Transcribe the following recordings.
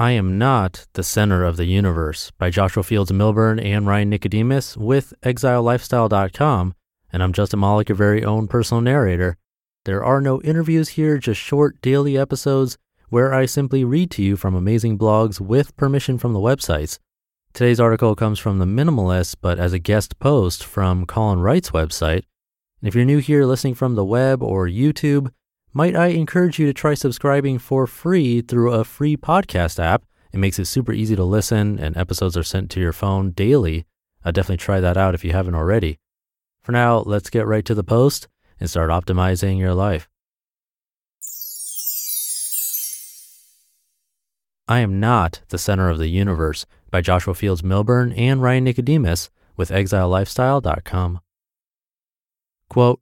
I Am Not the Center of the Universe by Joshua Fields Millburn and Ryan Nicodemus with ExileLifestyle.com. And I'm Justin Malik, your very own personal narrator. There are no interviews here, just short daily episodes where I simply read to you from amazing blogs with permission from the websites. Today's article comes from The Minimalist, but as a guest post from Colin Wright's website. And if you're new here listening from the web or YouTube, might I encourage you to try subscribing for free through a free podcast app? It makes it super easy to listen, and episodes are sent to your phone daily. I'll definitely try that out if you haven't already. For now, let's get right to the post and start optimizing your life. I Am Not the Center of the Universe by Joshua Fields Millburn and Ryan Nicodemus with ExileLifestyle.com. Quote,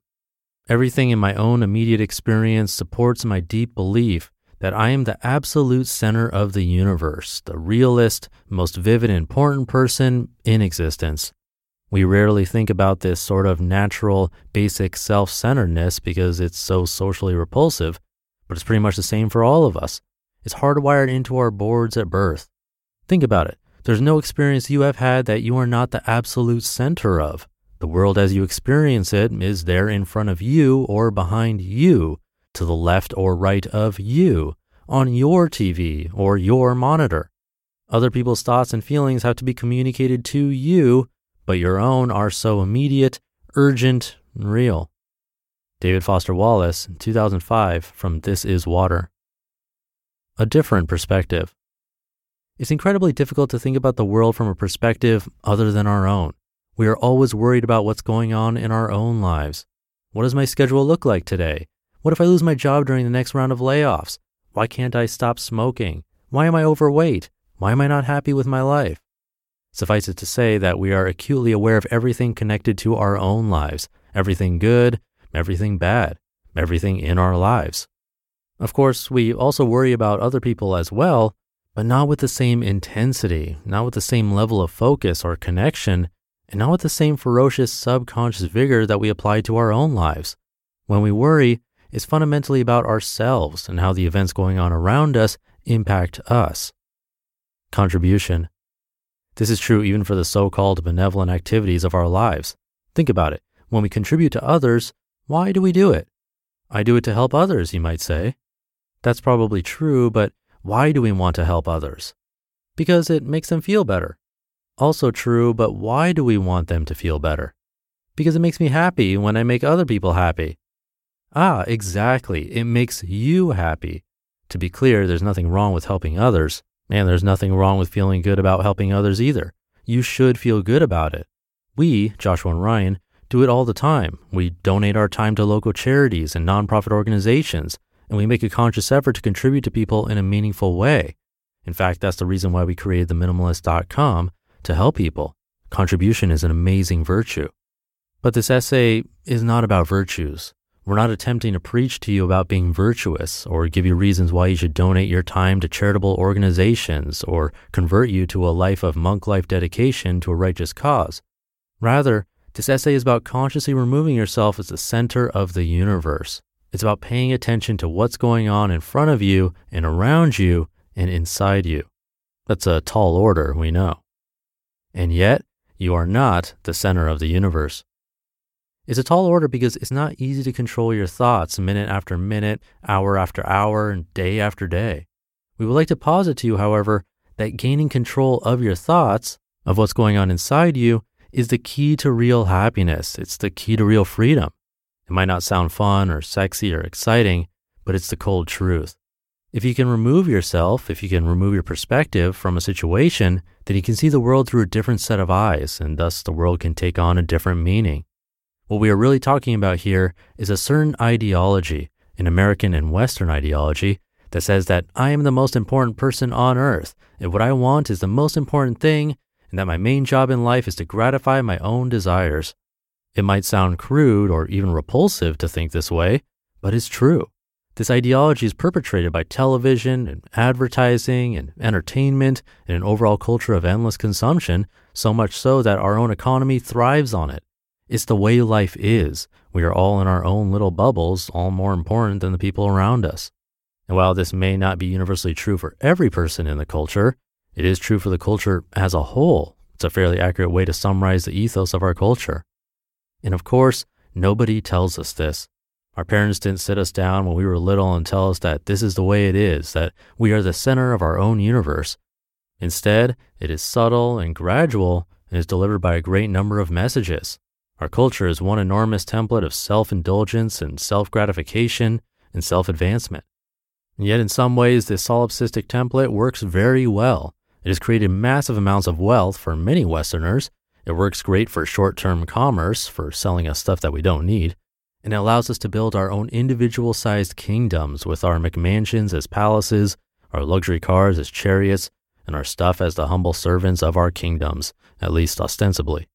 Everything in my own immediate experience supports my deep belief that I am the absolute center of the universe, the realest, most vivid, important person in existence. We rarely think about this sort of natural, basic self centeredness because it's so socially repulsive, but it's pretty much the same for all of us. It's hardwired into our boards at birth. Think about it. There's no experience you have had that you are not the absolute center of. The world as you experience it is there in front of you or behind you, to the left or right of you, on your TV or your monitor. Other people's thoughts and feelings have to be communicated to you, but your own are so immediate, urgent, and real. David Foster Wallace, 2005, from This Is Water. A different perspective. It's incredibly difficult to think about the world from a perspective other than our own. We are always worried about what's going on in our own lives. What does my schedule look like today? What if I lose my job during the next round of layoffs? Why can't I stop smoking? Why am I overweight? Why am I not happy with my life? Suffice it to say that we are acutely aware of everything connected to our own lives, everything good, everything bad, everything in our lives. Of course, we also worry about other people as well, but not with the same intensity, not with the same level of focus or connection, and not with the same ferocious subconscious vigor that we apply to our own lives. When we worry, it's fundamentally about ourselves and how the events going on around us impact us. Contribution. This is true even for the so called benevolent activities of our lives. Think about it. When we contribute to others, why do we do it? I do it to help others, you might say. That's probably true, but why do we want to help others? Because it makes them feel better. Also true, but why do we want them to feel better? Because it makes me happy when I make other people happy. Ah, exactly. It makes you happy. To be clear, there's nothing wrong with helping others, and there's nothing wrong with feeling good about helping others either. You should feel good about it. We, Joshua and Ryan, do it all the time. We donate our time to local charities and nonprofit organizations, and we make a conscious effort to contribute to people in a meaningful way. In fact, that's the reason why we created theminimalist.com to help people. Contribution is an amazing virtue. But this essay is not about virtues. We're not attempting to preach to you about being virtuous or give you reasons why you should donate your time to charitable organizations or convert you to a life of monk life dedication to a righteous cause. Rather, this essay is about consciously removing yourself as the center of the universe. It's about paying attention to what's going on in front of you and around you and inside you. That's a tall order, we know and yet you are not the center of the universe. It's a tall order because it's not easy to control your thoughts minute after minute, hour after hour, and day after day. We would like to posit to you, however, that gaining control of your thoughts, of what's going on inside you, is the key to real happiness. It's the key to real freedom. It might not sound fun or sexy or exciting, but it's the cold truth. If you can remove yourself, if you can remove your perspective from a situation, then you can see the world through a different set of eyes, and thus the world can take on a different meaning. What we are really talking about here is a certain ideology, an American and Western ideology, that says that I am the most important person on earth, and what I want is the most important thing, and that my main job in life is to gratify my own desires. It might sound crude or even repulsive to think this way, but it's true. This ideology is perpetrated by television and advertising and entertainment and an overall culture of endless consumption, so much so that our own economy thrives on it. It's the way life is. We are all in our own little bubbles, all more important than the people around us. And while this may not be universally true for every person in the culture, it is true for the culture as a whole. It's a fairly accurate way to summarize the ethos of our culture. And of course, nobody tells us this. Our parents didn't sit us down when we were little and tell us that this is the way it is, that we are the center of our own universe. Instead, it is subtle and gradual and is delivered by a great number of messages. Our culture is one enormous template of self indulgence and self gratification and self advancement. And yet, in some ways, this solipsistic template works very well. It has created massive amounts of wealth for many Westerners. It works great for short term commerce, for selling us stuff that we don't need. And it allows us to build our own individual sized kingdoms with our McMansions as palaces, our luxury cars as chariots, and our stuff as the humble servants of our kingdoms, at least ostensibly.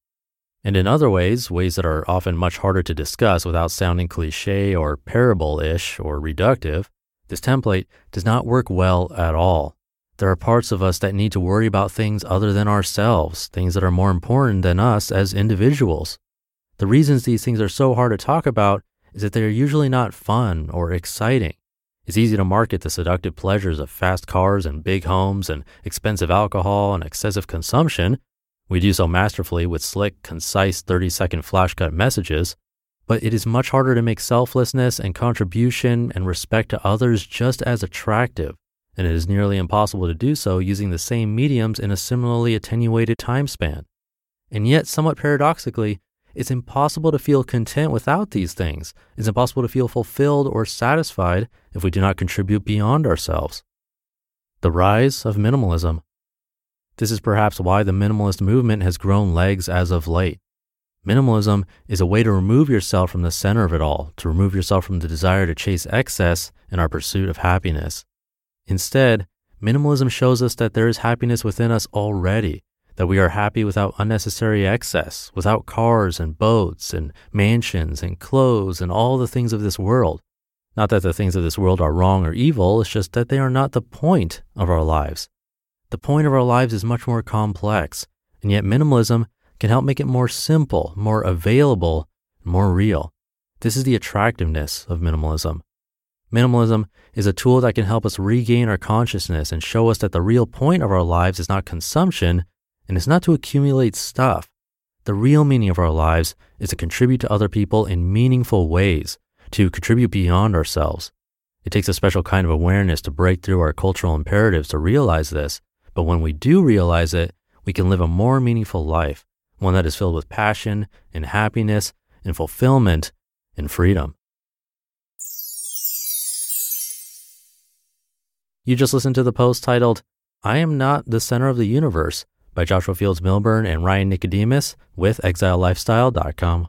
And in other ways, ways that are often much harder to discuss without sounding cliche or parable ish or reductive, this template does not work well at all. There are parts of us that need to worry about things other than ourselves, things that are more important than us as individuals. The reasons these things are so hard to talk about is that they are usually not fun or exciting. It's easy to market the seductive pleasures of fast cars and big homes and expensive alcohol and excessive consumption we do so masterfully with slick, concise 30 second flash cut messages, but it is much harder to make selflessness and contribution and respect to others just as attractive, and it is nearly impossible to do so using the same mediums in a similarly attenuated time span. And yet, somewhat paradoxically, it's impossible to feel content without these things. It's impossible to feel fulfilled or satisfied if we do not contribute beyond ourselves. The rise of minimalism. This is perhaps why the minimalist movement has grown legs as of late. Minimalism is a way to remove yourself from the center of it all, to remove yourself from the desire to chase excess in our pursuit of happiness. Instead, minimalism shows us that there is happiness within us already, that we are happy without unnecessary excess, without cars and boats and mansions and clothes and all the things of this world. Not that the things of this world are wrong or evil, it's just that they are not the point of our lives. The point of our lives is much more complex, and yet minimalism can help make it more simple, more available, more real. This is the attractiveness of minimalism. Minimalism is a tool that can help us regain our consciousness and show us that the real point of our lives is not consumption and it's not to accumulate stuff. The real meaning of our lives is to contribute to other people in meaningful ways, to contribute beyond ourselves. It takes a special kind of awareness to break through our cultural imperatives to realize this, but when we do realize it, we can live a more meaningful life, one that is filled with passion and happiness and fulfillment and freedom. You just listened to the post titled, I Am Not the Center of the Universe by Joshua Fields Millburn and Ryan Nicodemus with ExileLifestyle.com.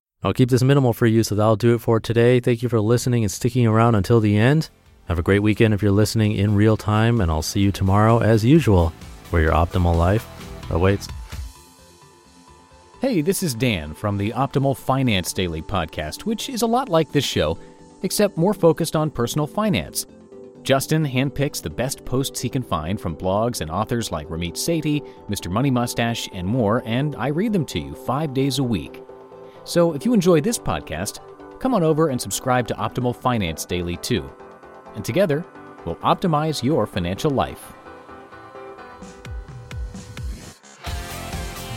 I'll keep this minimal for you, so that'll do it for today. Thank you for listening and sticking around until the end. Have a great weekend if you're listening in real time, and I'll see you tomorrow as usual, where your optimal life awaits. Hey, this is Dan from the Optimal Finance Daily podcast, which is a lot like this show, except more focused on personal finance. Justin handpicks the best posts he can find from blogs and authors like Ramit Sethi, Mr. Money Mustache, and more, and I read them to you five days a week. So if you enjoy this podcast, come on over and subscribe to Optimal Finance Daily too. And together, we'll optimize your financial life.